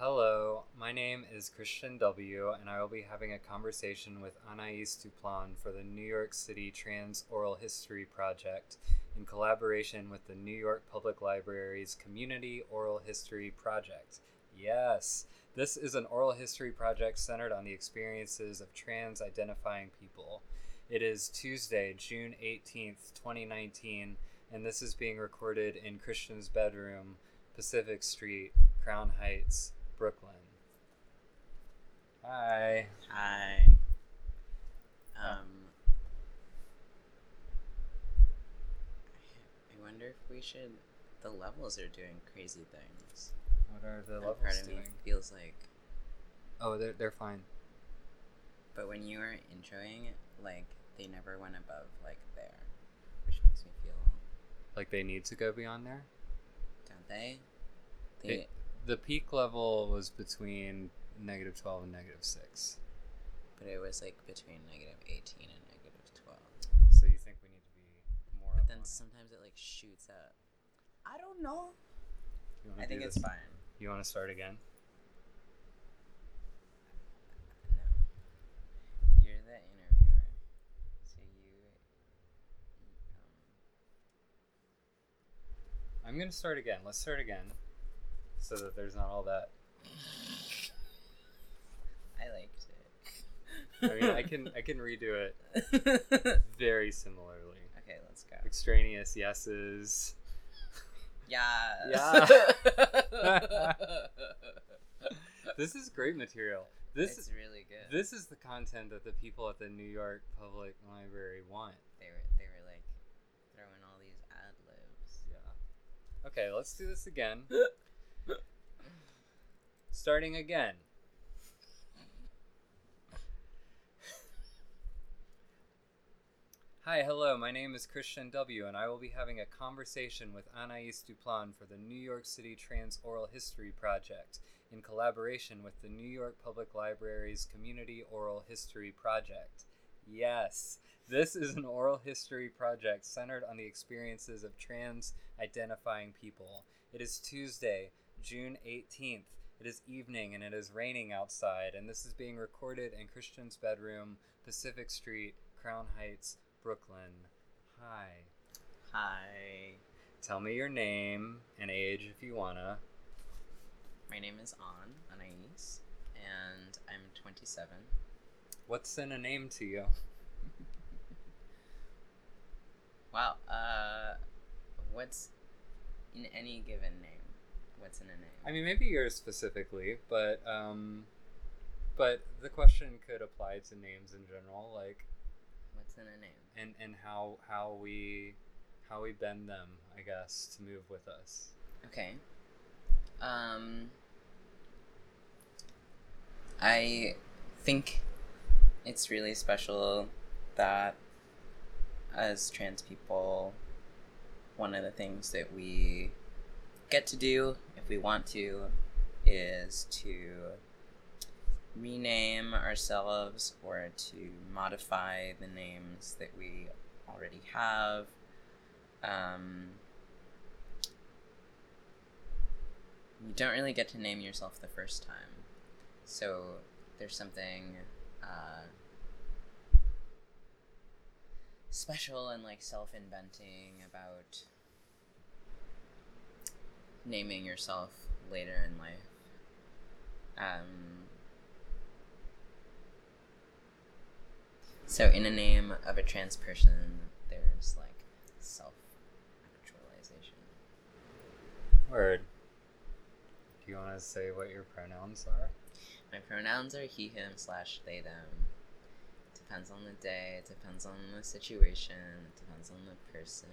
Hello, my name is Christian W., and I will be having a conversation with Anaïs Duplan for the New York City Trans Oral History Project in collaboration with the New York Public Library's Community Oral History Project. Yes, this is an oral history project centered on the experiences of trans identifying people. It is Tuesday, June 18th, 2019, and this is being recorded in Christian's bedroom, Pacific Street, Crown Heights, Brooklyn. Hi. Hi. Um, I wonder if we should. The levels are doing crazy things. What are the That levels part of doing? me feels like. Oh, they're, they're fine. But when you were introing it, like they never went above like there, which makes me feel. Like they need to go beyond there? Don't they? They. It- The peak level was between negative 12 and negative 6. but it was like between negative eighteen and negative twelve. So you think we need to be more But then on sometimes it like shoots up. I don't know. You wanna I think do it's this? fine. You want to start again? No. You're the interviewer. So you. Um, I'm going to start again. Let's start again so that there's not all that. I liked it. I mean, I can I can redo it very similarly. Okay, let's go. Extraneous yeses. Yeah. Yeah. This is great material. This it's really good. this is the content that the people at the New York Public Library want. they were they were like throwing all these ad libs. Yeah. Okay, let's do this again. Starting again. Hi, hello. My name is Christian W., and I will be having a conversation with Anaïs Duplan for the New York City Trans Oral History Project in collaboration with the New York Public Library's Community Oral History Project. Yes, this is an oral history project centered on the experiences of trans identifying people. It is Tuesday, June 18th. It is evening and it is raining outside, and this is being recorded in Christian's bedroom, Pacific Street, Crown Heights, Brooklyn. Hi. Hi. Tell me your name and age if you wanna. My name is An Anaïs, and I'm 27. What's in a name to you? Wow. Uh, what's in any given name? What's in a name? I mean, maybe yours specifically, but um, but the question could apply to names in general, like What's in a name? and and how how we how we bend them, I guess, to move with us. Okay. Um, I think it's really special that as trans people, one of the things that we get to do we want to is to rename ourselves or to modify the names that we already have. Um, you don't really get to name yourself the first time. So there's something uh, special and like self inventing about naming yourself later in life. Um, so, in a name of a trans person, there's like self actualization. Word. Do you want to say what your pronouns are? My pronouns are he, him, slash they, them. Depends on the day, depends on the situation, depends on the person.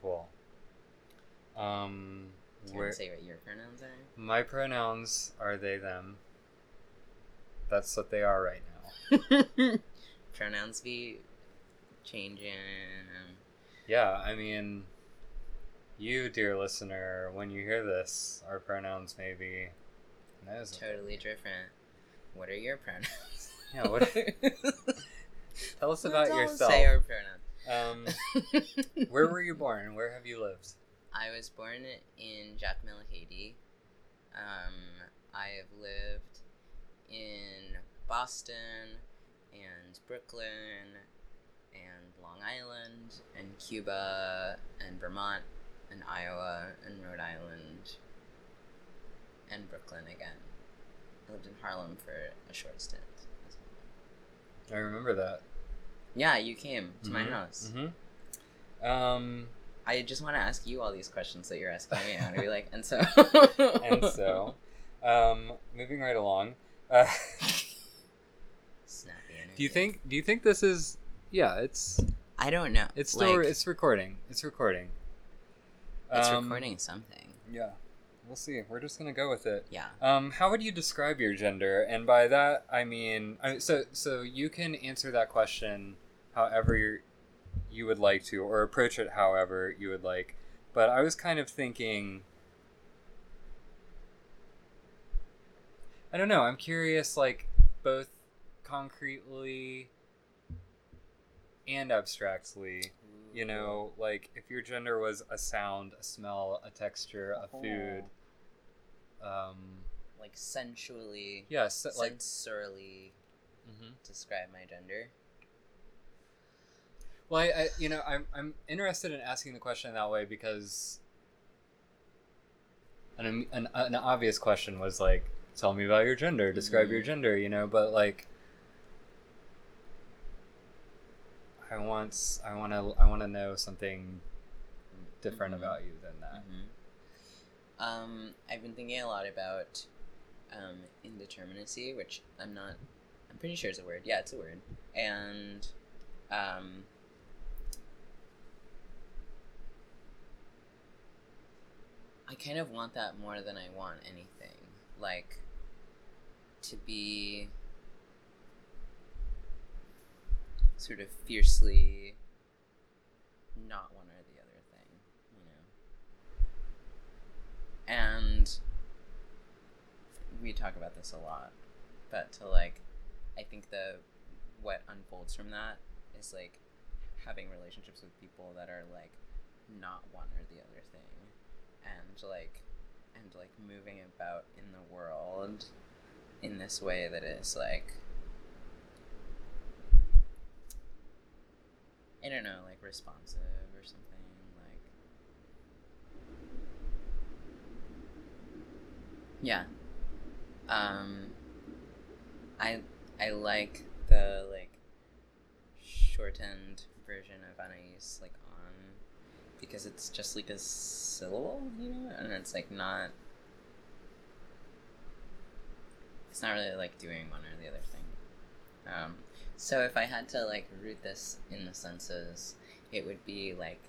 Cool. Um, Do you where say what your pronouns are? my pronouns are they them. That's what they are right now. pronouns be changing. Yeah, I mean, you, dear listener, when you hear this, our pronouns may be. Totally different. What are your pronouns? Yeah, what? Tell us about Don't yourself. Say our pronouns. Um, where were you born? Where have you lived? I was born in Jacmel, Haiti. I have lived in Boston and Brooklyn and Long Island and Cuba and Vermont and Iowa and Rhode Island and Brooklyn again. I lived in Harlem for a short stint. as well. I remember that. Yeah, you came to my Mhm, house. mhm. Um, I just want to ask you all these questions that you're asking me. To be like, and so. and so, um, moving right along. Uh, Snappy energy. do you think? Do you think this is? Yeah, it's I don't know. it's still Like, it's recording. It's recording. it's Um, recording something. Yeah, we'll see. We're just gonna go with it. Yeah. Um, how would you describe your gender? And by that, I mean, I, so so you can answer that question however you would like to, or approach it however you would like. But I was kind of thinking. I don't know. I'm curious, like both concretely and abstractly. You know, like if your gender was a sound, a smell, a texture, a food. Um, Like sensually, yeah, se- like sensorily Mhm. describe my gender. Well, I, I, you know, I'm I'm interested in asking the question that way because an an, an obvious question was like, tell me about your gender, describe your Mhm. gender, you know, but like. I want I want to I want to know something different Mhm. about you than that. Mhm. Um, I've been thinking a lot about um, indeterminacy, which I'm not. I'm pretty sure is a word. Yeah, it's a word. And um, I kind of want that more than I want anything. Like to be sort of fiercely not one or the other thing, you know. And we talk about this a lot, but to like, I think the what unfolds from that is like having relationships with people that are like not one or the other thing, and like, and like moving about in the world in this way that is like I don't know, like responsive or something, like Yeah. Um I I like the like shortened version of Anaïs like on because it's just like a syllable, you know, and it's like not it's not really like doing one or the other thing. Um, so if I had to like root this in the senses, it would be like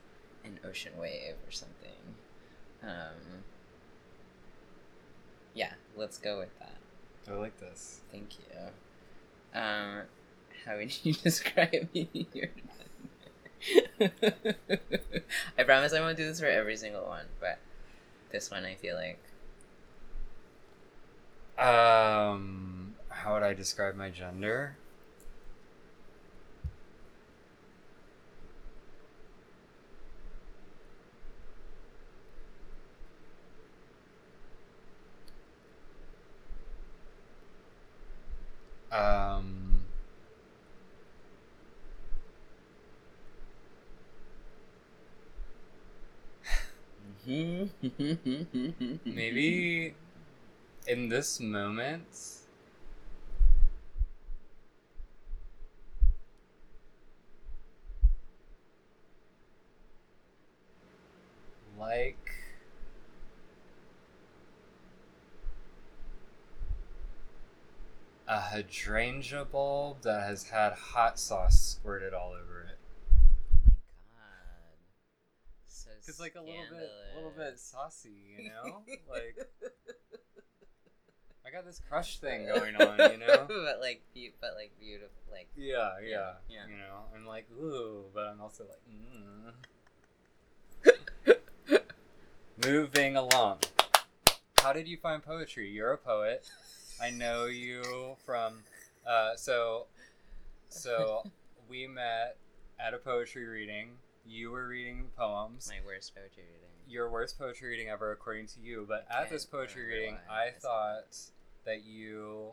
an ocean wave or something. Um, yeah, let's go with that. I like this. Thank you. Um, how would you describe me your I promise I won't do this for every single one, but this one I feel like Um, how would I describe my gender? Um, maybe in this moment like a hydrangea bulb that has had hot sauce squirted all over it Oh my god. So because like a little bit a little bit saucy you know like i got this crush thing going on you know but like, be- but like beautiful, like Yeah, yeah, Yeah, yeah. You know, I'm like, ooh, but I'm also like, mm. Moving along. How did you find poetry? You're a poet. I know you from. Uh, so, so we met at a poetry reading. You were reading poems. my worst poetry reading. Your worst poetry reading ever, according to you. But at this poetry reading, I I thought that you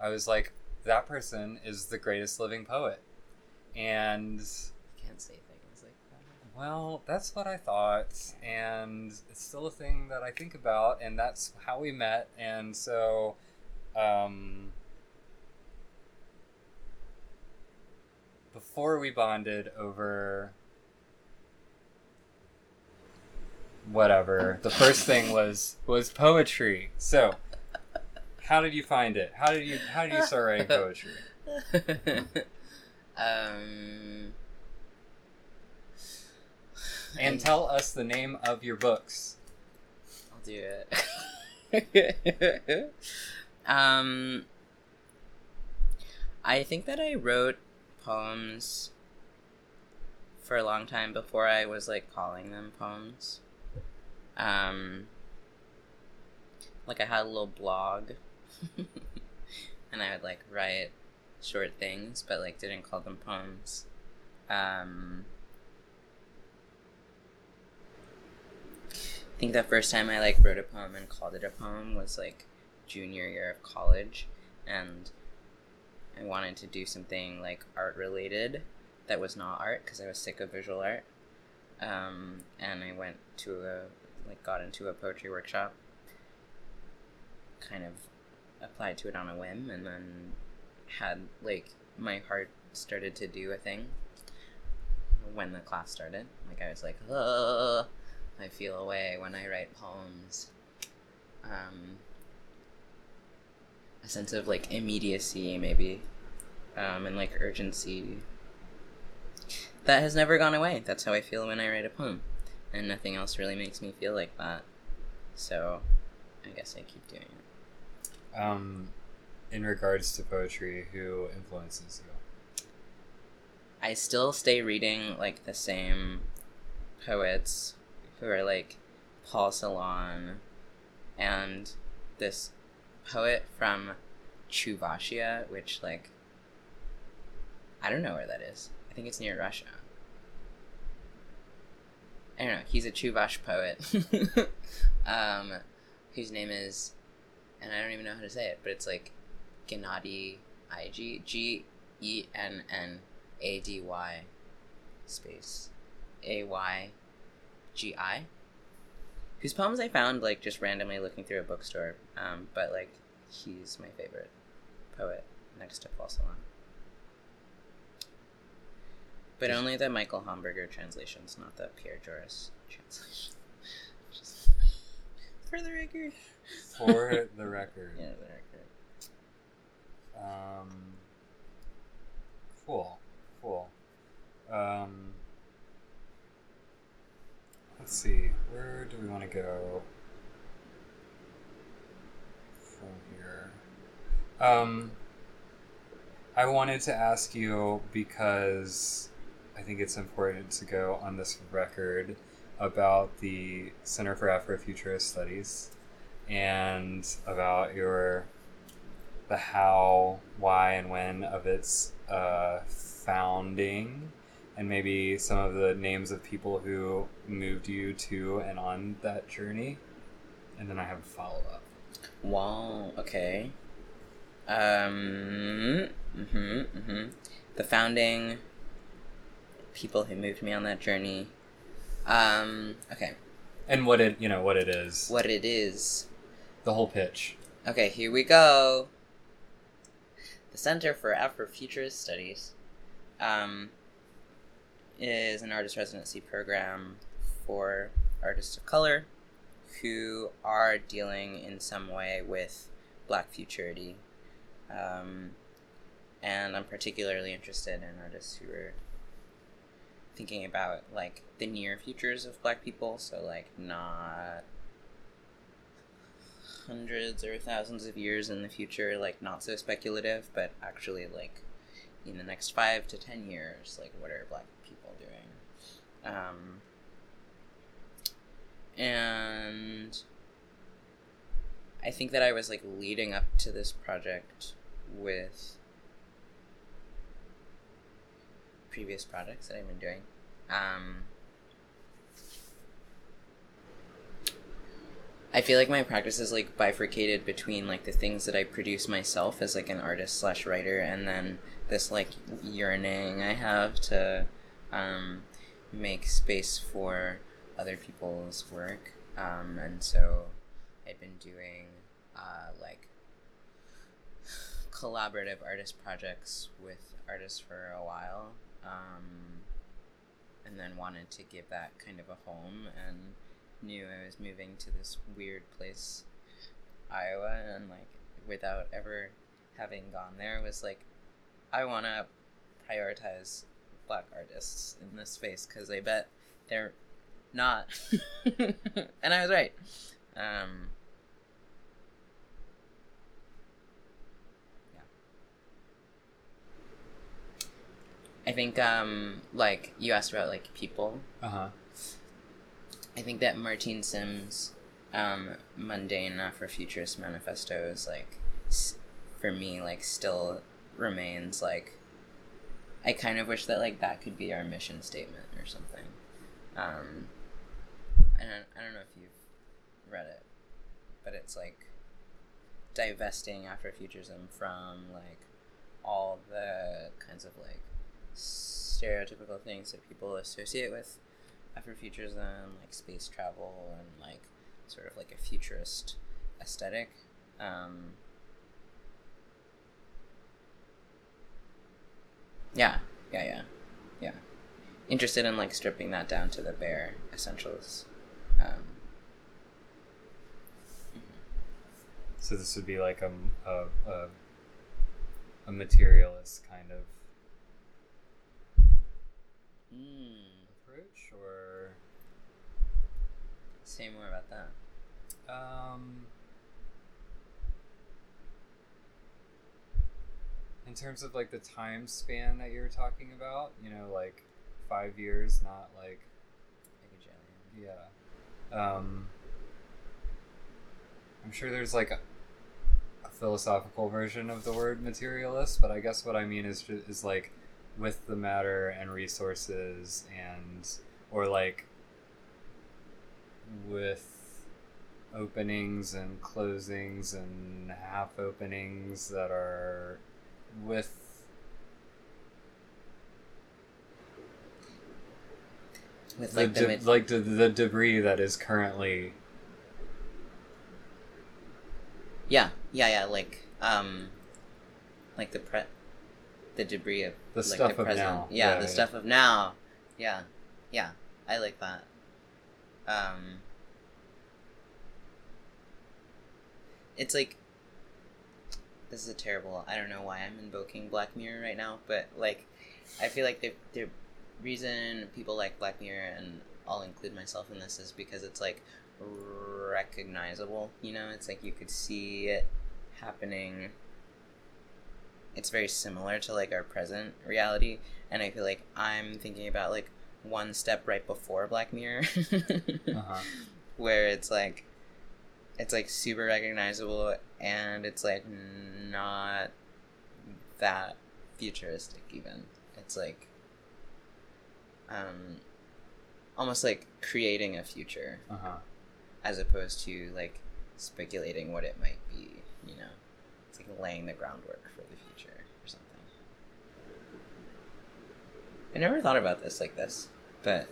I was like that person is the greatest living poet. And I Can't say things like that. well, that's what I thought and it's still a thing that I think about and that's how we met and so um before we bonded over whatever the first thing was was poetry so how did you find it how did you how did you start writing poetry um. and tell us the name of your books I'll do it. um, I think that I wrote poems for a long time before I was like calling them poems. Um, like I had a little blog, and I would like write short things, but like didn't call them poems. Um, I think the first time I like wrote a poem and called it a poem was like junior year of college, and I wanted to do something like art related that was not art because I was sick of visual art. Um, and I went to a like got into a poetry workshop. Kind of applied to it on a whim, and then had like my heart started to do a thing when the class started. Like I was like, Ugh. I feel away when I write poems. Um, a sense of like immediacy, maybe, um, and like urgency. That has never gone away. That's how I feel when I write a poem, and nothing else really makes me feel like that. So, I guess I keep doing it. um in regards to poetry who influences you I still stay reading like the same poets who are like Paul Celan and this poet from Chuvashia, which like I don't know where that is. I think it's near Russia. I don't know. He's a Chuvash poet, um, whose name is, and I don't even know how to say it, but it's like Gennady I G G E N N A D Y space A Y G I. Whose poems I found like just randomly looking through a bookstore, um, but like he's my favorite poet next to Paul Celan. But only the Michael Hamburger translations, not the Pierre Joris translation. Just for the record. for the record Yeah, the record. Um, cool, cool. Um, let's see, where do we want to go from here? Um, I wanted to ask you because I think it's important to go on this record about the Center for Afrofuturist Studies and about your the how, why, and when of its uh, founding, and maybe some of the names of people who moved you to and on that journey. And then I have a follow up. Wow. Okay. Um. Mhm. Mhm. The founding people who moved me on that journey. Um. Okay. And what it you know what it is. What it is. the whole pitch. Okay. Here we go. The Center for Afrofuturist Studies, um, is an artist residency program for artists of color who are dealing in some way with Black futurity. Um, and I'm particularly interested in artists who are thinking about like the near futures of Black people. So like not hundreds or thousands of years in the future, like not so speculative, but actually like in the next five to ten years, like what are Black people doing? Um, and I think that I was like leading up to this project with previous projects that I've been doing. Um, I feel like my practice is like bifurcated between like the things that I produce myself as like an artist slash writer, and then this like yearning I have to um, make space for other people's work, um, and so I've been doing uh, like collaborative artist projects with artists for a while, um, and then wanted to give that kind of a home and knew I was moving to this weird place, Iowa, and like without ever having gone there was like, I want to prioritize black artists in this space because I bet they're not, and I was right. Um, yeah. I think um like you asked about like people Uh huh. I think that Martine Syms' um, mundane futurist manifesto is like, s- for me, like still remains like. I kind of wish that like that could be our mission statement or something. Um, I don't, I don't know if you've read it, but it's like divesting Afrofuturism from like all the kinds of like stereotypical things that people associate with Afrofuturism, like space travel, and like sort of like a futurist aesthetic. Um, yeah, yeah, yeah, yeah. Interested in like stripping that down to the bare essentials. Um, So this would be like a, a, a, a materialist kind of mm, approach, or say more about that. um, in terms of like the time span that you're talking about, you know, like five years, not like Yeah. Um, I'm sure there's like a, a philosophical version of the word materialist, but I guess what I mean is is like with the matter and resources and or like with openings and closings and half openings that are with With like the de- like the, the debris that is currently yeah, yeah, yeah, like um, like the pre, the debris of The like stuff the of present. now. Yeah, Yeah, the yeah. stuff of now. Yeah, yeah, I like that. Um, it's like this is a terrible. I don't know why I'm invoking Black Mirror right now, but like, I feel like the the reason people like Black Mirror and I'll include myself in this is because it's like recognizable. You know, it's like you could see it happening. It's very similar to like our present reality, and I feel like I'm thinking about like one step right before Black Mirror, uh-huh. where it's like it's like super recognizable and it's like not that futuristic even it's like um almost like creating a future Uh-huh. as opposed to like speculating what it might be you know it's like laying the groundwork for the future or something i never thought about this like this but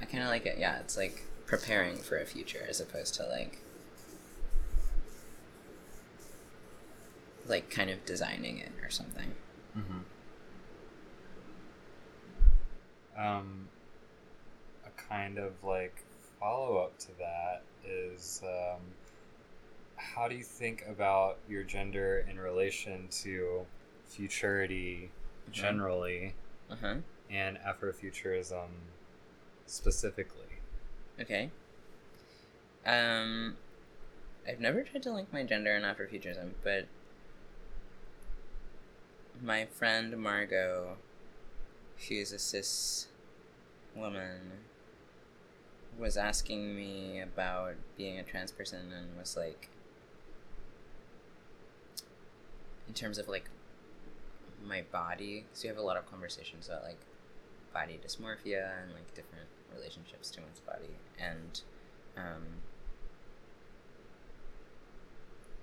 i kind of like it yeah it's like preparing for a future as opposed to like like kind of designing it or something Mm-hmm. Um, a kind of like follow up to that is um, how do you think about your gender in relation to futurity generally uh-huh and Afrofuturism specifically? Okay. Um, I've never tried to link my gender and Afrofuturism, but my friend Margot, she's a cis woman, was asking me about being a trans person and was like, in terms of like my body, so you have a lot of conversations about like body dysmorphia and like different relationships to one's body. And um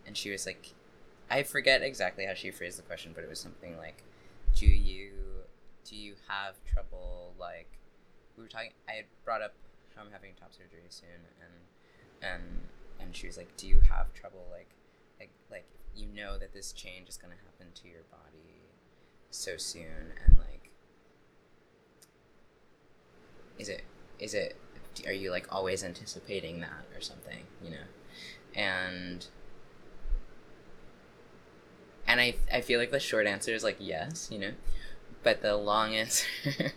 and she was like i forget exactly how she phrased the question but it was something like do you do you have trouble like we were talking i had brought up how i'm having top surgery soon and and and she was like do you have trouble like like like you know that this change is going to happen to your body so soon and like is it is it are you like always anticipating that or something you know? And and I, I feel like the short answer is like yes you know? But the long answer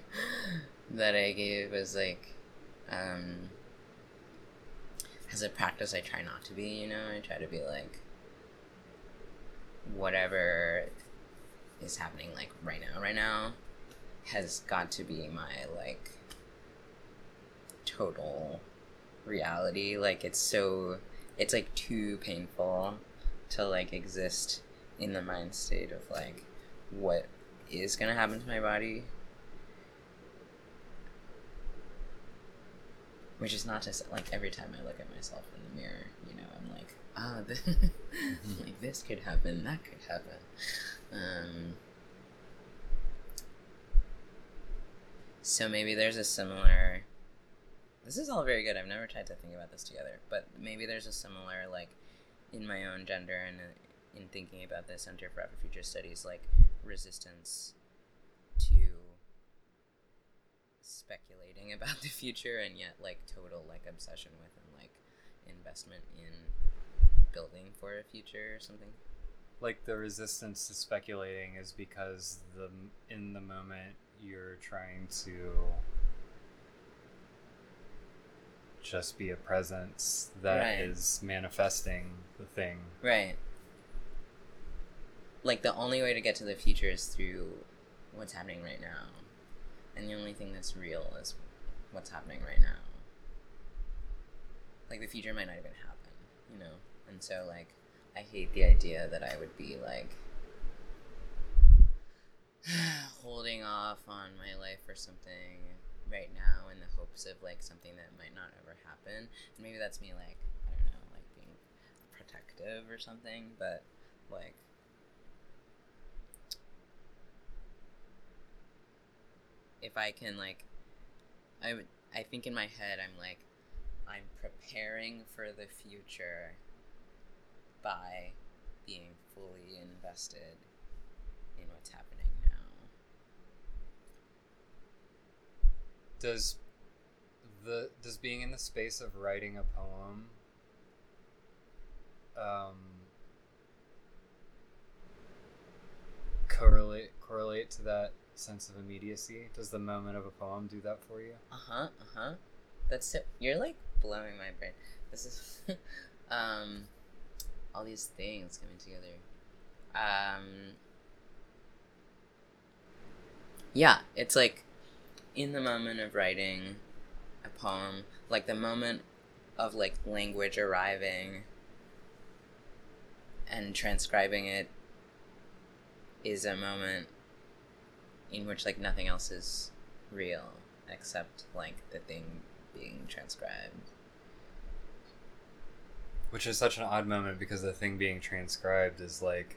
that i gave was like um as a practice i try not to be you know? I try to be like whatever is happening like right now. Right now has got to be my like total reality. Like it's so it's like too painful to like exist in the mind state of like what is gonna happen to my body. Which is not just like every time i look at myself in the mirror you know i'm like ah this, like this could happen that could happen um so maybe there's a similar this is all very good. I've never tried to think about this together but maybe there's a similar like in my own gender and uh, in thinking about the center for afrofuture studies like resistance to speculating about the future and yet like total like obsession with and like investment in building for a future or something like the resistance to speculating is because the in the moment you're trying to just be a presence that is Right. manifesting the thing Right. Like the only way to get to the future is through what's happening right now. And the only thing that's real is what's happening right now. Like the future might not even happen, you know? And so like I hate the idea that I would be like holding off on my life or something right now in the hopes of like something that might not ever happen. And maybe that's me like I don't know, like being protective or something, but like if I can like I would I think in my head I'm like I'm preparing for the future by being fully invested in what's happening now. does the does being in the space of writing a poem um correlate correlate to that sense of immediacy does the moment of a poem do that for you Uh-huh, uh-huh. That's so you're like blowing my brain. This is um all these things coming together. Um Yeah, it's like in the moment of writing a poem, like the moment of like language arriving and transcribing it is a moment in which like nothing else is real except like the thing being transcribed. Which is such an odd moment because the thing being transcribed is like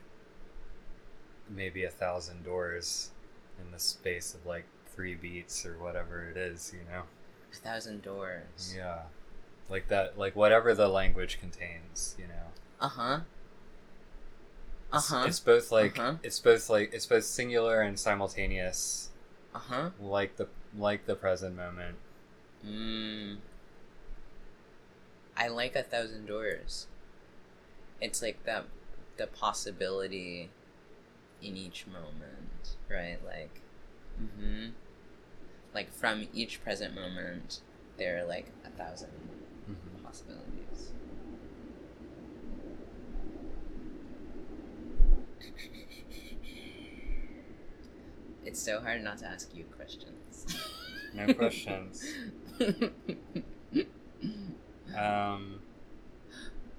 maybe a thousand doors in the space of like three beats or whatever it is you know A thousand doors. yeah like that like whatever the language contains you know Uh huh. Uh It's- huh. It's both like Uh-huh. it's both like it's both singular and simultaneous, Uh huh. like the like the present moment. Mm. I like a thousand doors. It's like that the possibility in each moment, right? Like, mm-hmm. Like from each present moment, there are like a 1000 possibilities. It's so hard not to ask you questions. No questions. Um.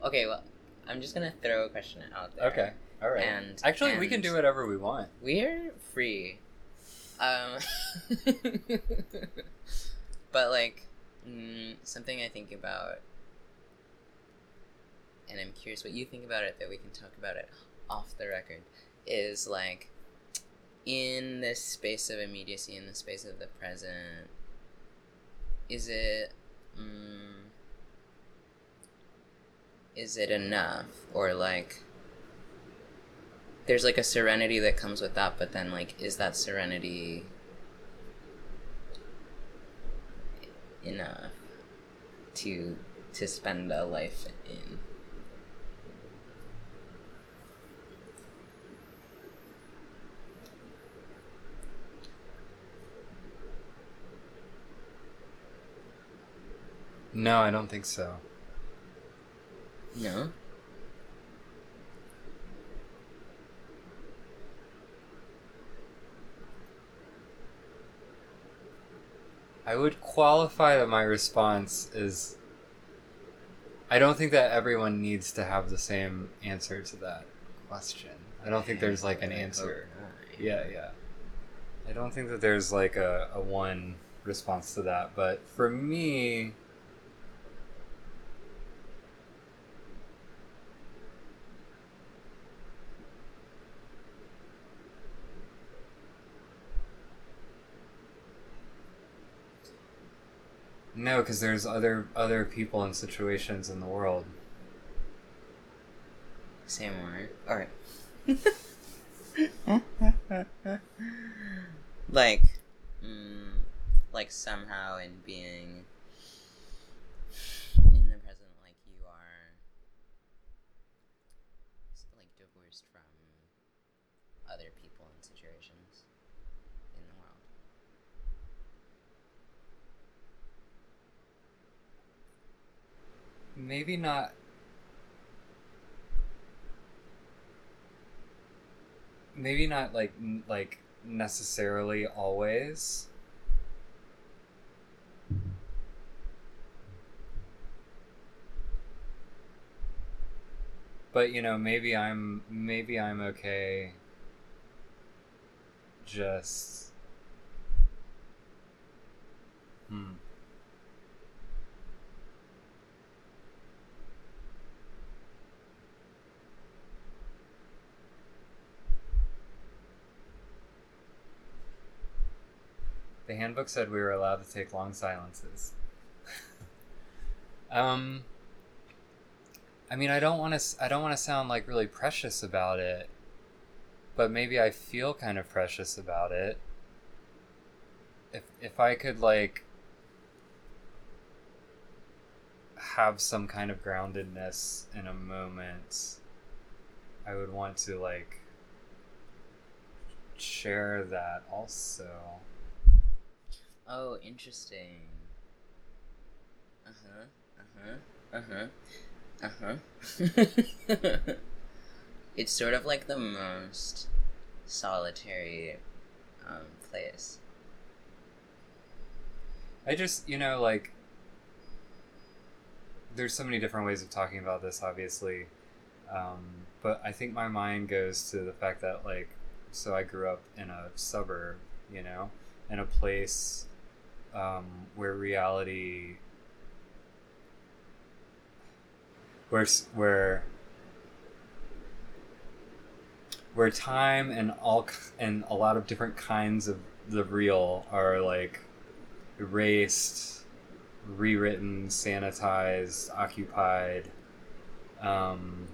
okay, well, I'm just gonna throw a question out there. Okay. All right. And- Actually, we can do whatever we want. We're free. Um, But like mm, something I think about, and I'm curious what you think about it. That we can talk about it off the record. Is like in this space of immediacy, in the space of the present. Is it? Mm, is it enough or like there's like a serenity that comes with that but then like is that serenity enough to to spend a life in No, I don't think so. No I would qualify that my response is I don't think that everyone needs to have the same answer to that question. I don't think there's like an answer. Yeah, yeah. I don't think that there's like a, a one response to that, but for me, no, because there's other other people and situations in the world. Same word. Alright. like, mm, like somehow in being in the present, like you are s- like divorced from other people and situations in the world. Maybe not. Maybe not like like necessarily always. But you know, maybe I'm maybe I'm okay. Just. Hmm. The handbook said we were allowed to take long silences. um, I mean, I don't want to. I don't want to sound like really precious about it, but maybe I feel kind of precious about it. If if I could like have some kind of groundedness in a moment, I would want to like share that also. Oh, interesting. Uh huh. Uh huh. Uh huh. Uh huh. it's sort of like the most solitary um, place. I just, you know, like, there's so many different ways of talking about this, obviously. Um, but I think my mind goes to the fact that, like, so I grew up in a suburb, you know, in a place um, where reality, where, where, where time and all and a lot of different kinds of the real are like erased, rewritten, sanitized, occupied. Um,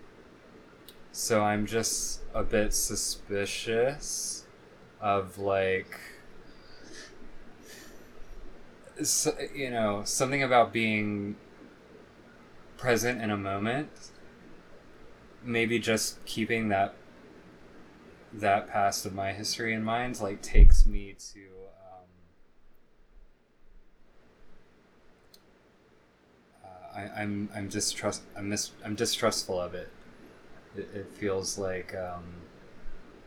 so I'm just a bit suspicious of like, so, you know, something about being present in a moment. Maybe just keeping that that past of my history in mind like takes me to um, uh, I, I'm I'm distrust I'm mis- I'm distrustful of it. It, it feels like um,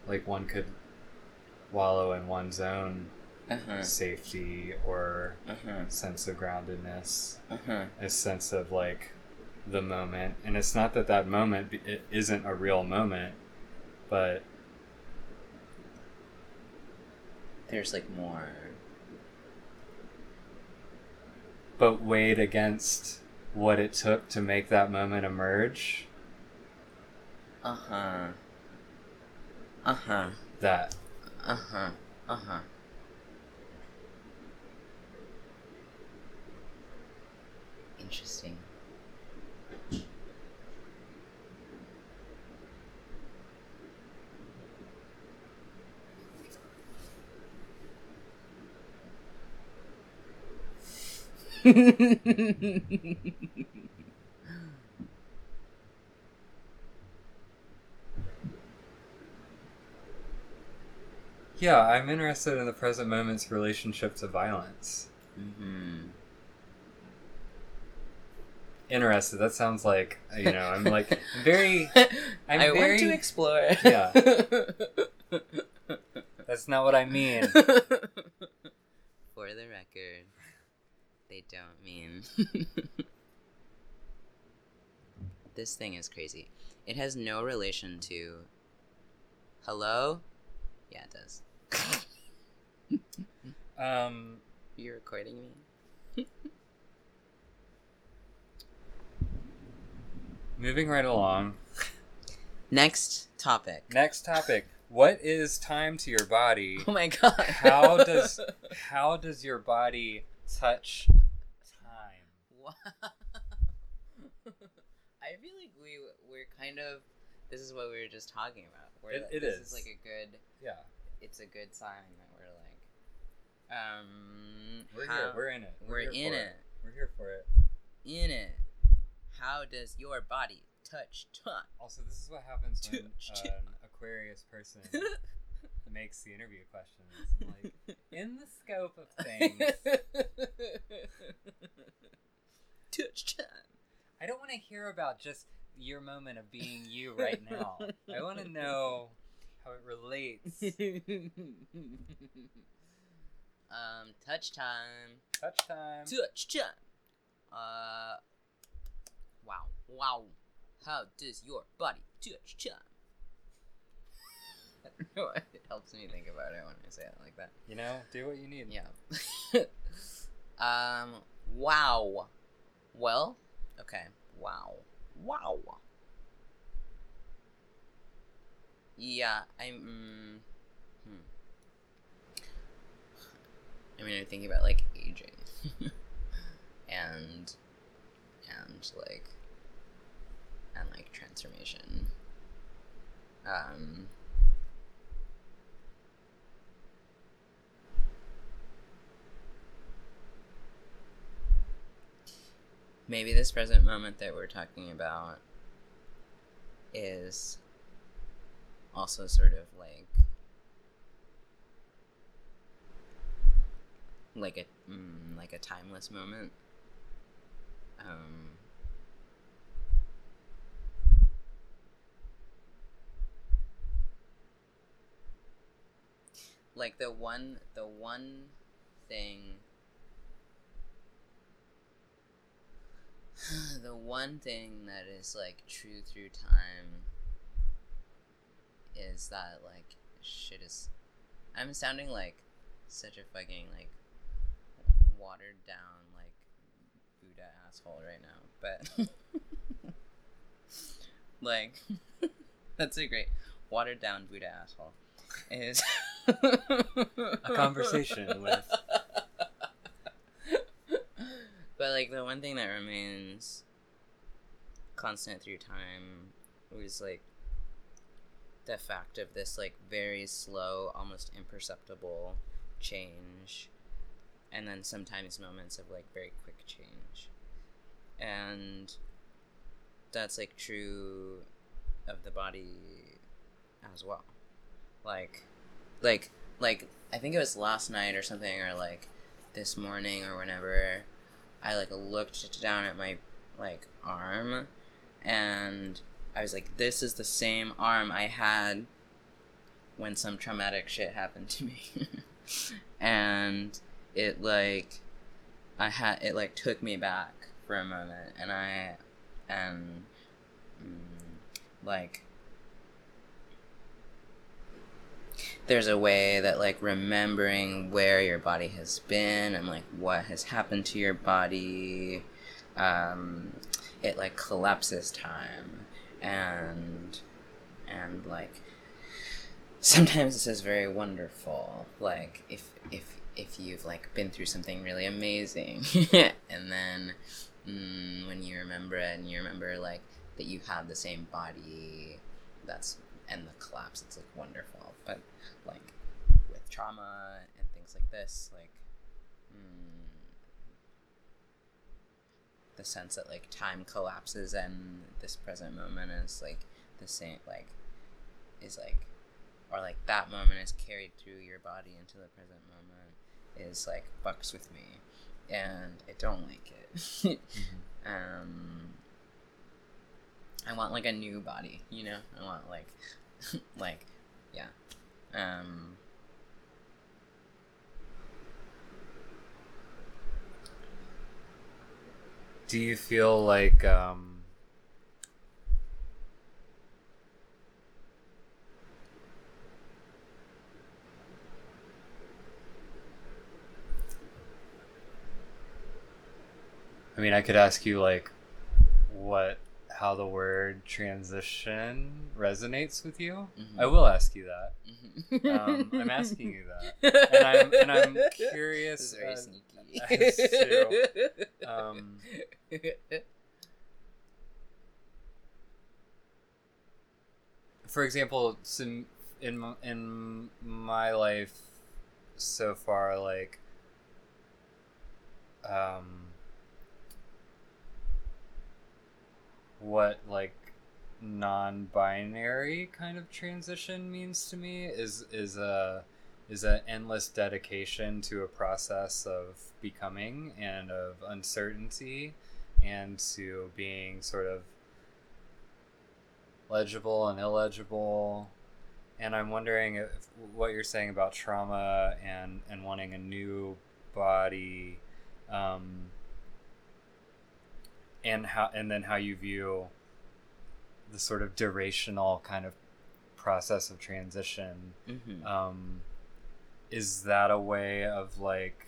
like one could wallow in one's own Uh huh. safety or Uh huh. sense of groundedness, Uh huh. a sense of like the moment. And it's not that that moment it isn't a real moment, but There's like more. but weighed against what it took to make that moment emerge, Uh huh. Uh huh. that Uh huh. Uh huh. Interesting. yeah, I'm interested in the present moment's relationship to violence. hmm Interested. That sounds like you know. I'm like very. I'm I very- want to explore. Yeah. That's not what I mean. For the record, they don't mean. this thing is crazy. It has no relation to. Hello? Yeah, it does. Um, You're recording me? Moving right along. Next topic. Next topic. What is time to your body? Oh my god. How does how does your body touch time? Wow. I feel like we we're kind of this is what we were just talking about. We're It- it this is. is like a good Yeah, it's a good sign that we're like um we're how, here. We're in it. we're here in for it. We're here for it. in it. How does your body touch time? Also, this is what happens when Touch. uh, an Aquarius person makes the interview questions. I'm like, in the scope of things, touch time. I don't want to hear about just your moment of being you right now. I want to know how it relates. um, touch time. Touch time. Touch time. Uh, wow, wow. How does your body touch time? I don't know. It helps me think about it when I say it like that. You know, do what you need. Yeah. um. Wow. Well. Okay. Wow. Wow. Yeah. I'm. Mm, hmm. I mean, I'm thinking about like aging, and and like and like transformation. Um. maybe this present moment that we're talking about is also sort of like like a mm, like a timeless moment um like the one the one thing the one thing that is like true through time is that like shit is I'm sounding like such a fucking like watered down like Buddha asshole right now, but like that's a great watered down Buddha asshole is A conversation with but like the one thing that remains constant through time was like the fact of this like very slow almost imperceptible change and then sometimes moments of like very quick change. And that's like true of the body as well. Like like like i think it was last night or something or like this morning or whenever i like looked down at my like arm and i was like this is the same arm i had when some traumatic shit happened to me. And it like i had it like took me back for a moment and i and mm, like there's a way that like remembering where your body has been and like what has happened to your body um, it like collapses time and and like sometimes this is very wonderful. Like if if if you've like been through something really amazing and then mm, when you remember it and you remember like that you have the same body that's and the collapse it's like wonderful but like with trauma and things like this like mm, the sense that like time collapses and this present moment is like the same like is like or like that moment is carried through your body into the present moment is like fucks with me and I don't like it. mm-hmm. um I want like a new body, you know? I want like like yeah. Um Do you feel like um I mean, I could ask you like what how the word transition resonates with you. Mm-hmm. I will ask you that. Mm-hmm. Um, I'm asking you that, and I'm and I'm curious. very as, sneaky. As to, um, for example, some in in my life so far, like um what like non-binary kind of transition means to me is is a is an endless dedication to a process of becoming and of uncertainty and to being sort of legible and illegible. And i'm wondering if what you're saying about trauma and and wanting a new body um, and how and then how you view the sort of durational kind of process of transition mm-hmm. um, is that a way of like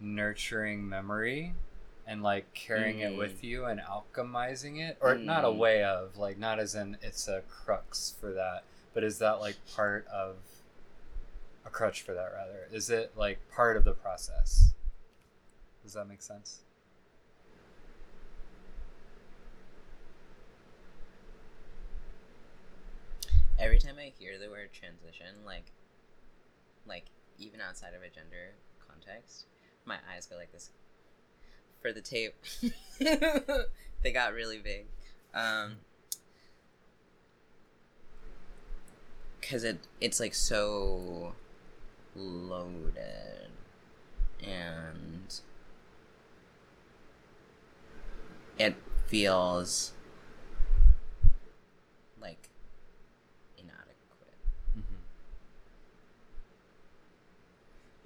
nurturing memory and like carrying mm. it with mm. you and alchemizing it or mm. not a mm. way of like not as in it's a crux for that but is that like part of a crutch for that rather is it like part of the process does that make sense every time I hear the word transition, like, like even outside of a gender context, my eyes go like this. For the tape, they got really big, um, because it it's like so loaded, and it feels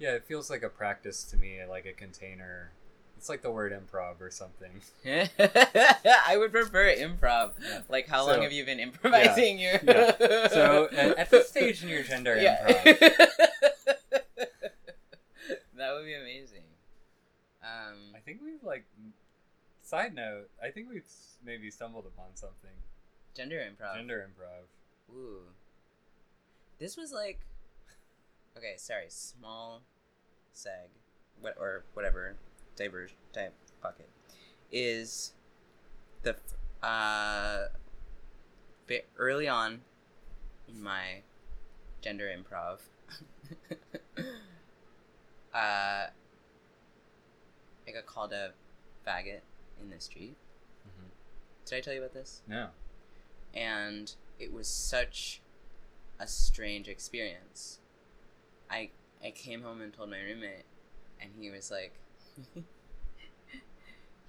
Yeah, it feels like a practice to me, like a container. It's like the word improv or something. I would prefer improv. Yeah. Like, how so, long have you been improvising yeah, your? yeah. So, at, at this stage in your gender yeah. improv, that would be amazing. Um, I think we've like. Side note: I think we've maybe stumbled upon something. Gender improv. Gender improv. Ooh. This was like okay, sorry, small seg, what or whatever, diverge type bucket, is the uh, bit early on in my gender improv. uh, I got called a faggot in the street. Mm-hmm. Did I tell you about this? No. And it was such a strange experience I I came home and told my roommate, and he was like,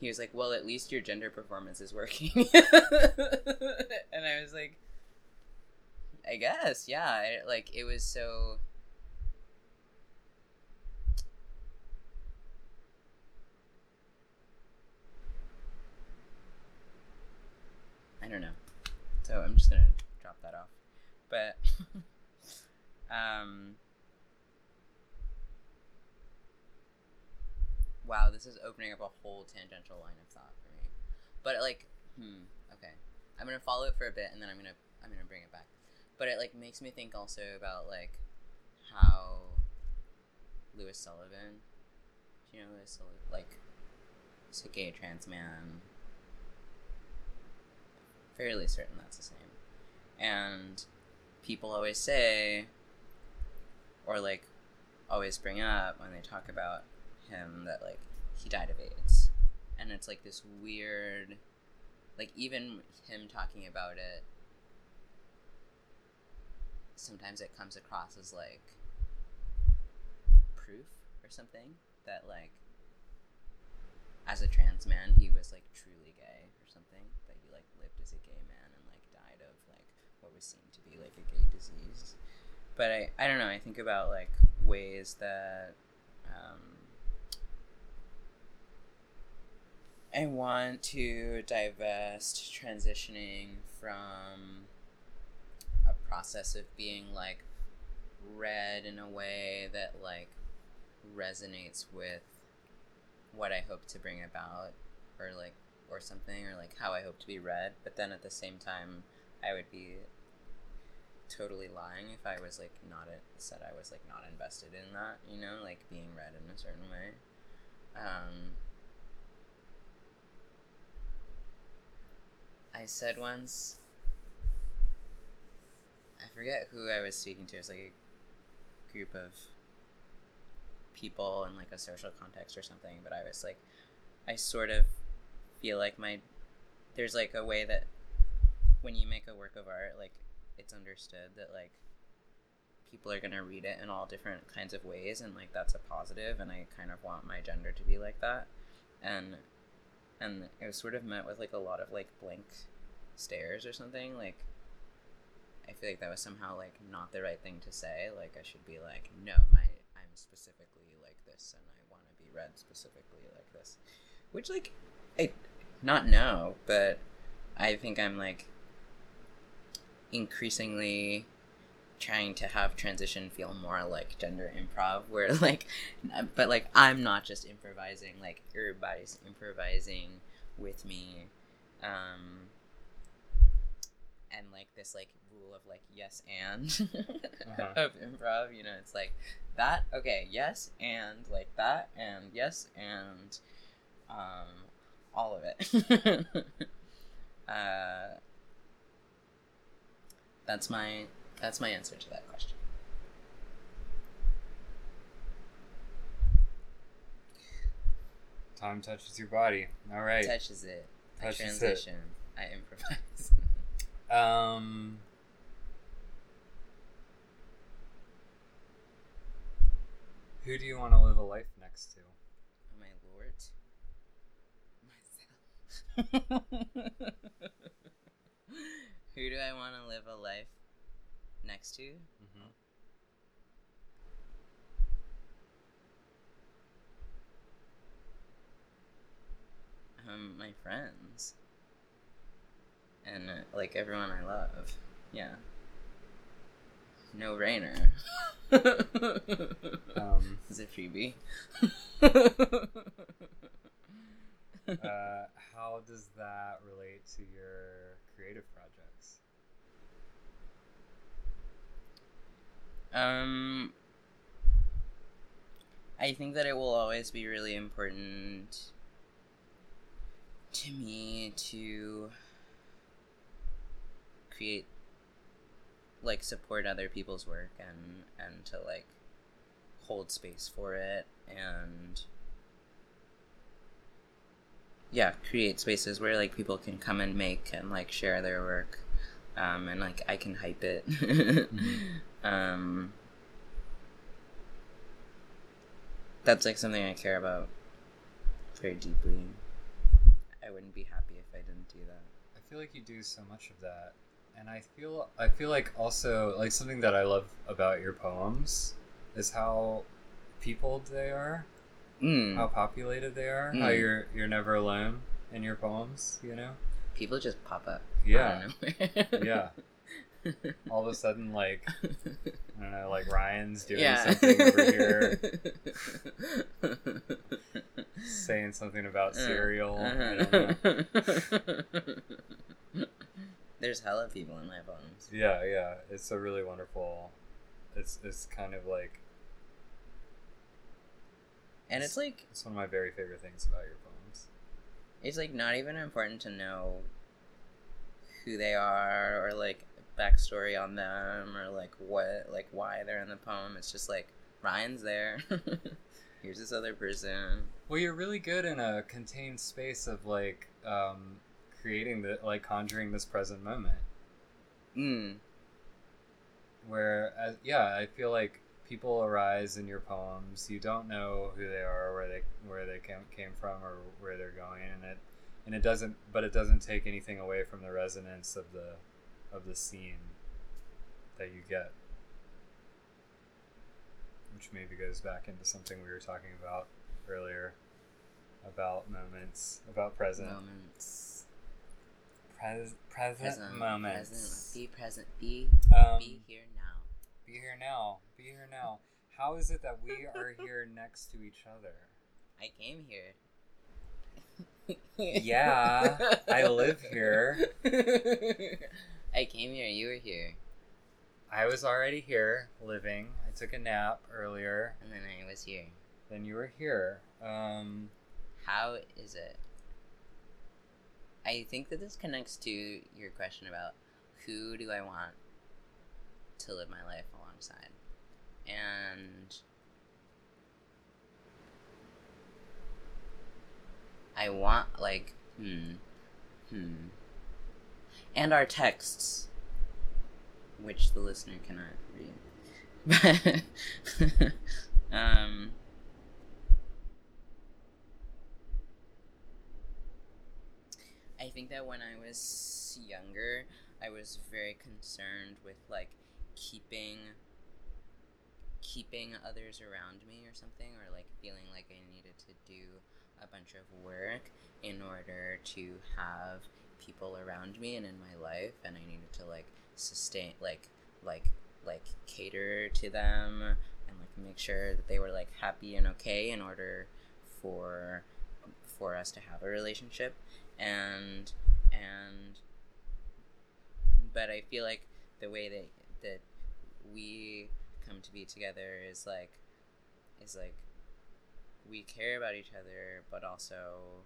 he was like, well, at least your gender performance is working, and I was like, I guess, yeah, I, like it was so. I don't know. So I'm just gonna drop that off. but um wow this is opening up a whole tangential line of thought for me. But like hmm okay. I'm gonna follow it for a bit and then i'm gonna i'm gonna bring it back. But it like makes me think also about like how louis sullivan do you know louis sullivan? Like he's a gay trans man. Fairly certain that's the same. And people always say or like always bring up when they talk about him that like he died of AIDS. And it's like this weird like even him talking about it sometimes it comes across as like proof or something that like as a trans man he was like truly gay or something that he like lived as a gay man and like died of like what was seen to be like a gay disease but i i don't know i think about like ways that um I want to divest transitioning from a process of being like read in a way that like resonates with what I hope to bring about or like or something or like how I hope to be read. But then at the same time I would be totally lying if I was like not it said I was like not invested in that you know like being read in a certain way. Um I said once I forget who I was speaking to. It was like a group of people in like a social context or something, but I was like I sort of feel like my there's like a way that when you make a work of art, like it's understood that like people are going to read it in all different kinds of ways and like that's a positive and I kind of want my gender to be like that. And and it was sort of met with like a lot of like blank stares or something like i feel like that was somehow like not the right thing to say like i should be like no my i'm specifically like this and i want to be read specifically like this. Which like i not no but i think i'm like increasingly trying to have transition feel more like gender improv where like but like i'm not just improvising like everybody's improvising with me um and like this like rule of like yes and Uh-huh. of improv you know it's like that okay yes and like that and yes and um all of it uh that's my that's my answer to that question Time touches your body. All right. touches it i Touches it. transition i improvise Um. Who do you want to live a life next to? Oh my lord. Myself. Who do I want to live a life next to? Mm-hmm. Um, my friends. And, uh, like, everyone I love. Yeah. No brainer. Um, Is it Phoebe? uh, how does that relate to your creative projects? Um, I think that it will always be really important to me to create, like, support other people's work and and to like hold space for it and yeah, create spaces where like people can come and make and like share their work, um, and like I can hype it. um, that's like something I care about very deeply. I wouldn't be happy if I didn't do that. I feel like you do so much of that, and I feel I feel like also like something that I love about your poems is how peopled they are, Mm. how populated they are, how Mm. you're you're never alone in your poems. You know? People just pop up. Yeah. out of nowhere. Yeah. All of a sudden, like I don't know, like Ryan's doing yeah. something over here, saying something about cereal. I don't know. Uh-huh. There's hella people in my poems. Yeah, yeah, it's a really wonderful. It's it's kind of like And it's like it's one of my very favorite things about your poems. it's like not even important to know who they are or like backstory on them or like what like why they're in the poem. It's just like Ryan's there. Here's this other person. Well, you're really good in a contained space of like um, creating the like conjuring this present moment. Mm. Where, uh, yeah, I feel like people arise in your poems. You don't know who they are, where they where they came, came from, or where they're going, and it and it doesn't. But it doesn't take anything away from the resonance of the of the scene that you get, which maybe goes back into something we were talking about earlier about moments, about present Moments. pres- present, Present. moments. Present. Be present. Be Um, be here now. Be here now. Be here now. How is it that we are here next to each other? I came here. Yeah, I live here. I came here. You were here, I was already here, living. I took a nap earlier. and then I was here. Then you were here. Um, How is it? I think that this connects to your question about who do I want to live my life alongside. And I want like hmm hmm and our texts which the listener cannot read. um I think that when I was younger, I was very concerned with like keeping keeping others around me or something or like feeling like I needed to do a bunch of work in order to have people around me and in my life and I needed to like sustain like like like cater to them and like make sure that they were like happy and okay in order for for us to have a relationship. And and but I feel like the way that that we come to be together is like is like we care about each other but also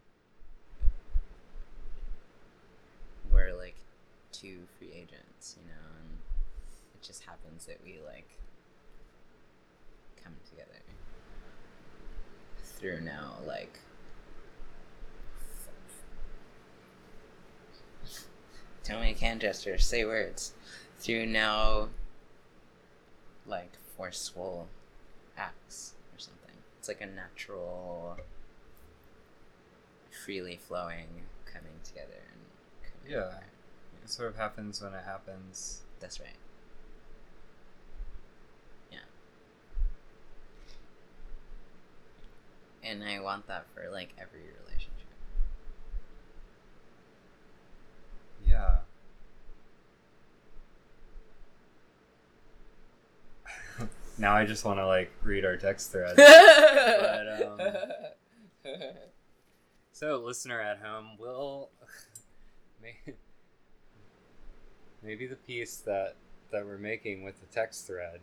we're like two free agents, you know, and it just happens that we like come together through now like Tell me can gesture, say words. Through now like forceful acts or something. It's like a natural freely flowing coming together Yeah. it sort of happens when it happens. That's right. Yeah. And I want that for like every relationship. Yeah. now I just want to like read our text thread. um, So, listener at home, will may- maybe the piece that that we're making with the text thread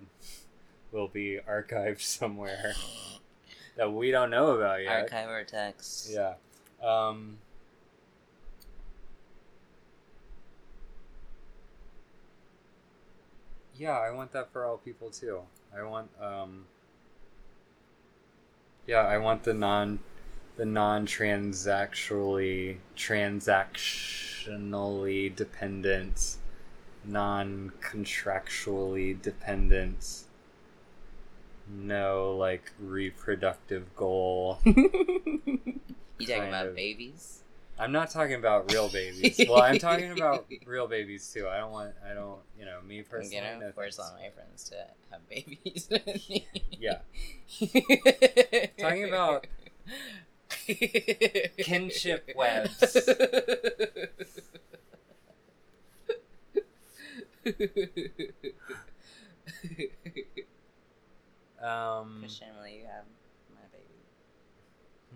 will be archived somewhere that we don't know about yet. Archive our text. Yeah. Um, yeah, I want that for all people too. I want um Yeah, I want the non the non-transactionally transactionally dependent non-contractually dependent no like reproductive goal you talking about of. babies? I'm not talking about real babies. well, I'm talking about real babies too. I don't want. I don't. You know, me personally. I'm personally. gonna no force thanks. all my friends to have babies. Yeah. Talking about kinship webs. Um, Christian, will you have my baby?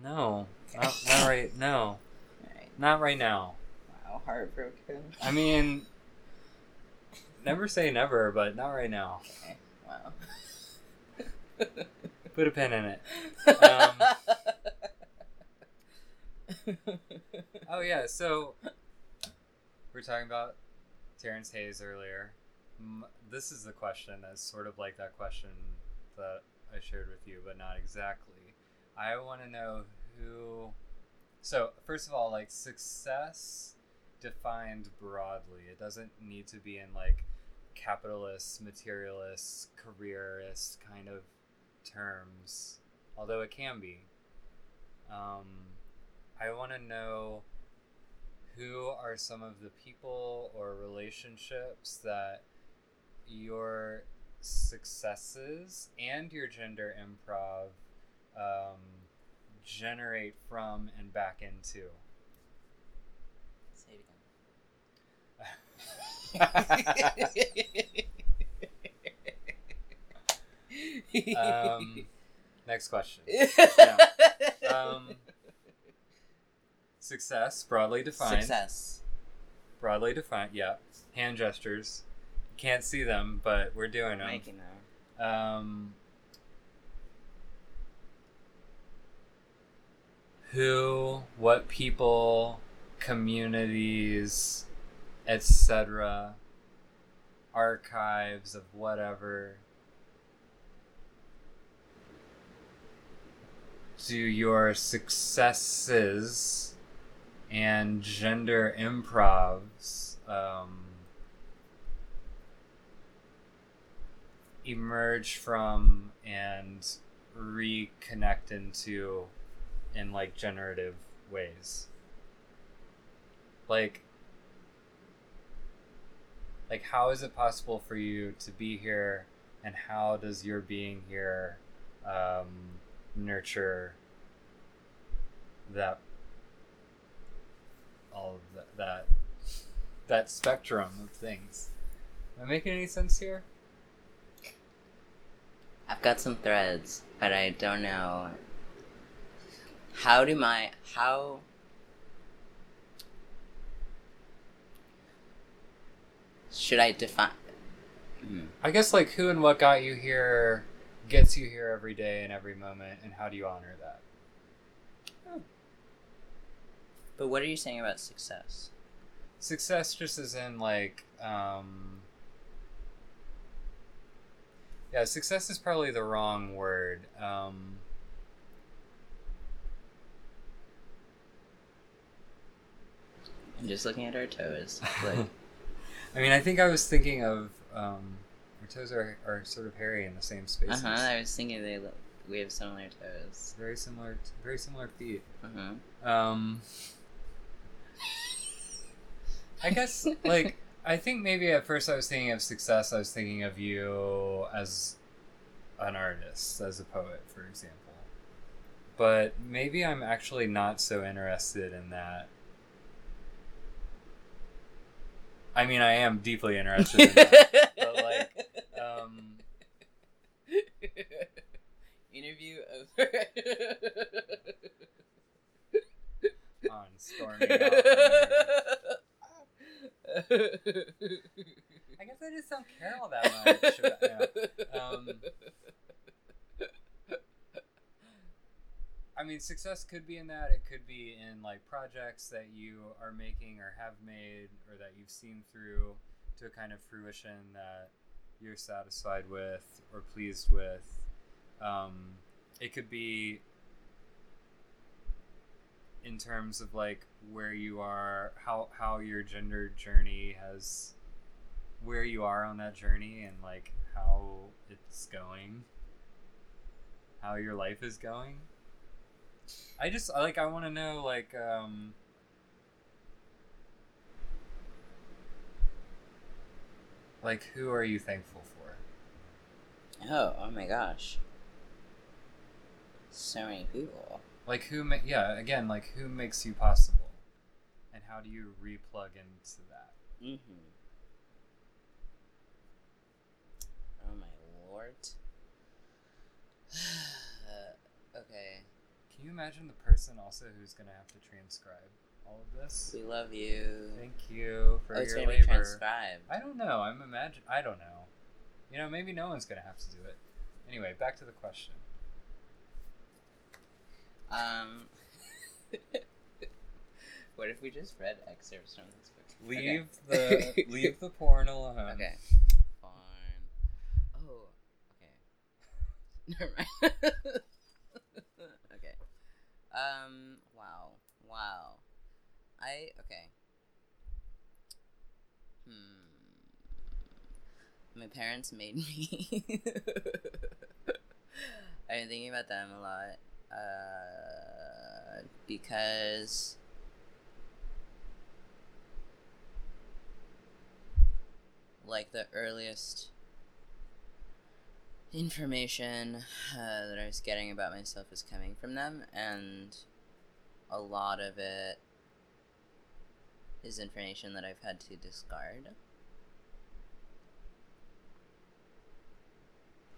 no, not, not right. No, Alright. not right now. Wow, heartbroken. I mean, never say never, but not right now. Okay. Wow. Put a pin in it. Um, Oh yeah, so we are talking about Terrance Hayes earlier. This is the question that's sort of like that question that I shared with you, but not exactly. I want to know who. So first of all, like success defined broadly. It doesn't need to be in like capitalist, materialist, careerist kind of terms, although it can be. Um, I want to know who are some of the people or relationships that your successes and your gender improv um, generate from and back into. Say it again. um, next question. Um, success, broadly defined. Success. Broadly defined, yeah. Hand gestures. Can't see them, but we're doing them. Making them. Um, who, what people, communities, etc., archives of whatever do your successes and gender improvs um, emerge from and reconnect into in like generative ways. Like like how is it possible for you to be here and how does your being here um, nurture that all of that, that that spectrum of things am i making any sense here I've got some threads, but I don't know. How do my how should I define? Hmm. I guess like who and what got you here gets you here every day and every moment, and how do you honor that? But what are you saying about success? Success just as in like, um, yeah, success is probably the wrong word. Um, I'm just looking at our toes. Like, I mean, I think I was thinking of um, our toes are, are sort of hairy in the same space. Uh-huh, I was thinking they look. We have similar toes. Very similar, very similar feet. Uh huh. Um, I guess like I think maybe at first I was thinking of success. I was thinking of you as an artist, as a poet, for example. But maybe I'm actually not so interested in that. I mean, I am deeply interested in that. but, like, um, Interview over. on storming off. here. I guess I just don't care all that much. Yeah. Um, I mean, success could be in that. It could be in like projects that you are making or have made or that you've seen through to a kind of fruition that you're satisfied with or pleased with. Um, it could be in terms of like where you are, how how your gender journey has, where you are on that journey, and like how it's going, how your life is going. I just like I want to know like um like who are you thankful for? oh, oh my gosh. So many people. Like who ma- yeah, again, like who makes you possible? And how do you replug into that? Mm-hmm. short. okay. Can you imagine the person also who's gonna have to transcribe all of this? We love you. Thank you for oh, your labor. transcribed. I don't know. I'm imagine. I don't know. You know, maybe no one's gonna have to do it. Anyway, back to the question. Um. what if we just read excerpts from this book? Leave Okay. the leave the porn alone. Okay. Fine. Oh. Okay. Never mind. okay. Um. Wow. Wow. I. Okay. Hmm. My parents made me. I've been thinking about them a lot. Uh, because like the earliest information uh, that I was getting about myself was coming from them, and a lot of it is information that I've had to discard.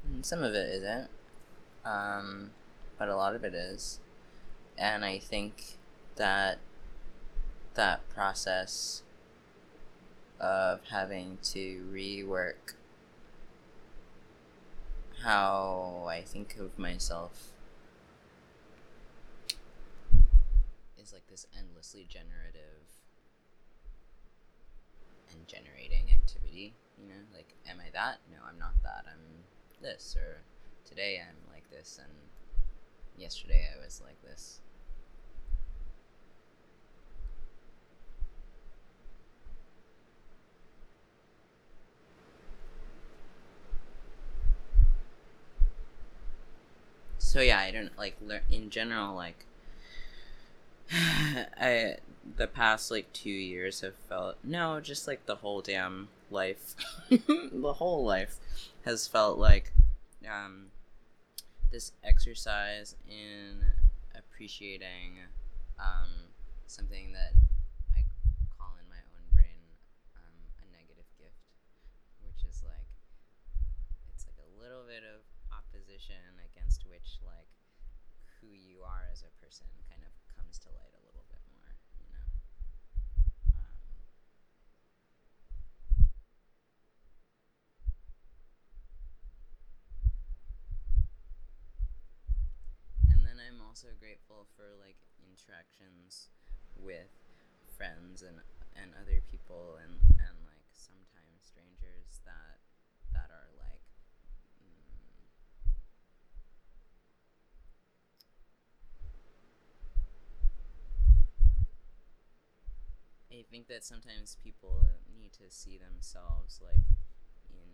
And some of it isn't, um, but a lot of it is, and I think that that process of having to rework how I think of myself is like this endlessly generative and generating activity. You know, like, am I that? No, I'm not that. I'm this. Or today I'm like this, and yesterday I was like this. so yeah i don't like learn in general like i the past like two years have felt no just like the whole damn life the whole life has felt like um this exercise in appreciating um something that i call in my own brain um a negative gift which is like it's like a little bit of opposition against which like who you are as a person kind of comes to light a little bit more you know um, and then i'm also grateful for like interactions with friends and and other people and and like sometimes strangers that that are like mm, I think that sometimes people need to see themselves like in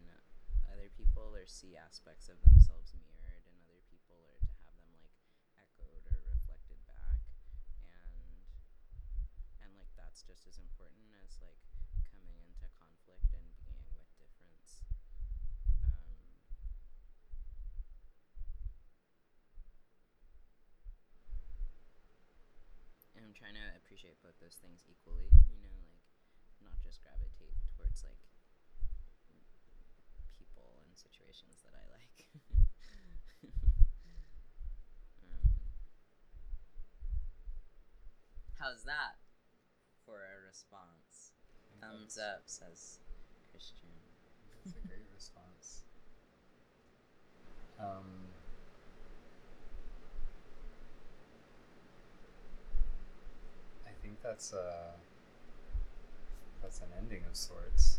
other people or see aspects of themselves mirrored in other people or to have them like echoed or reflected back and and like that's just as important as like coming into conflict and being with difference um, I'm trying to appreciate both those things equally, you know, like not just gravitate towards like people and situations that I like. um, how's that response? Thumbs up, says Christian. That's a great response. Um, I think that's uh that's an ending of sorts.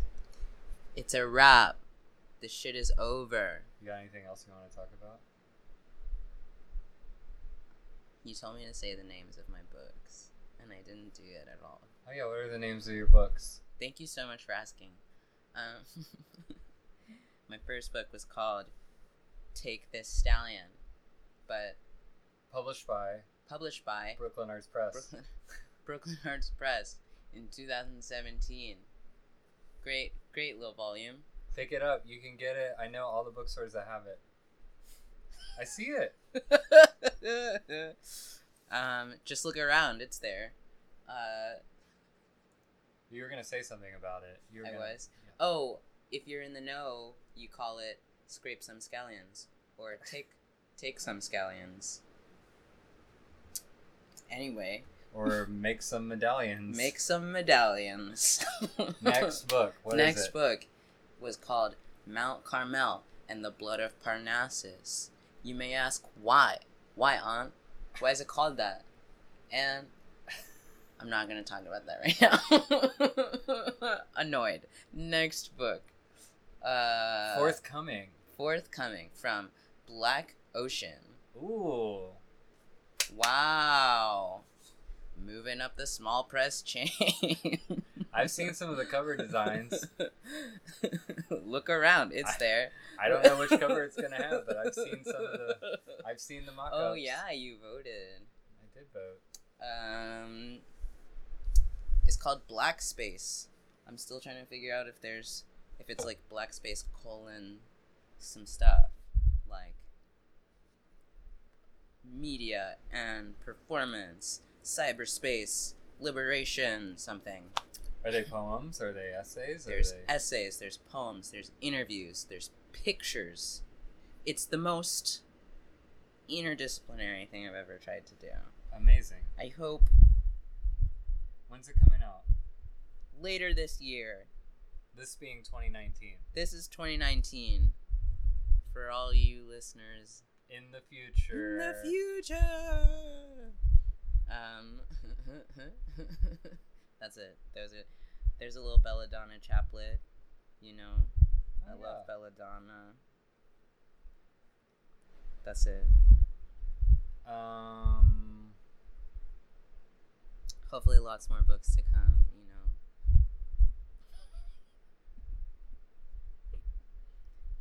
It's a wrap. The shit is over. You got anything else you want to talk about? You told me to say the names of my books, and I didn't do it at all. Oh yeah, what are the names of your books? Thank you so much for asking. Um, my first book was called Take This Stallion, but Published by published by Brooklyn Arts Press. Brooklyn, Brooklyn Arts Press in 2017. Great, great little volume. Pick it up. You can get it. I know all the bookstores that have it. I see it. um, just look around; it's there. Uh, You were gonna say something about it. You were I gonna, was. Yeah. oh, if you're in the know, you call it scrape some scallions or take take some scallions. Anyway, Or make some medallions. make some medallions. Next book. What is Next book was called Mount Carmel and the Blood of Parnassus. You may ask why? Why, Aunt? Why is it called that? And I'm not gonna talk about that right now. Annoyed. Next book. Uh, Forthcoming. forthcoming from Black Ocean. Ooh. Wow. Moving up the small press chain. I've seen some of the cover designs. Look around, it's I- there. I don't know which cover it's gonna have, but I've seen some of the. I've seen the mock-ups. Oh yeah, you voted. I did vote. Um, it's called Black Space. I'm still trying to figure out if there's if it's like Black Space colon some stuff like media and performance, cyberspace, liberation, something. Are they poems? Are they essays? There's they... essays, there's poems, there's interviews, there's pictures. It's the most interdisciplinary thing I've ever tried to do. amazing. I hope When's it coming out? later this year. This being 2019. This is 2019. For all you listeners In the future. in the future. Um, that's it. There's a there's a little belladonna chaplet. You know, I Oh, love yeah. belladonna. That's it. Um. Hopefully, lots more books to come. You know.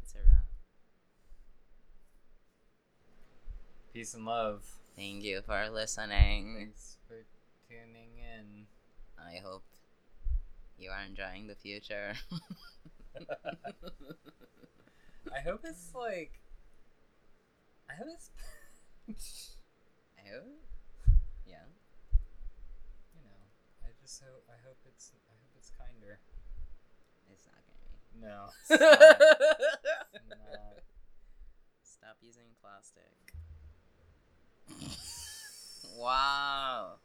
It's a wrap. Peace and love. Thank you for listening. Thanks for tuning in. I hope you are enjoying the future. I hope it's like. I hope it's. I hope. Yeah. you know, I just hope. I hope it's. I hope it's kinder. It's not gonna be. No. It's not. It's not. Stop using plastic. wow.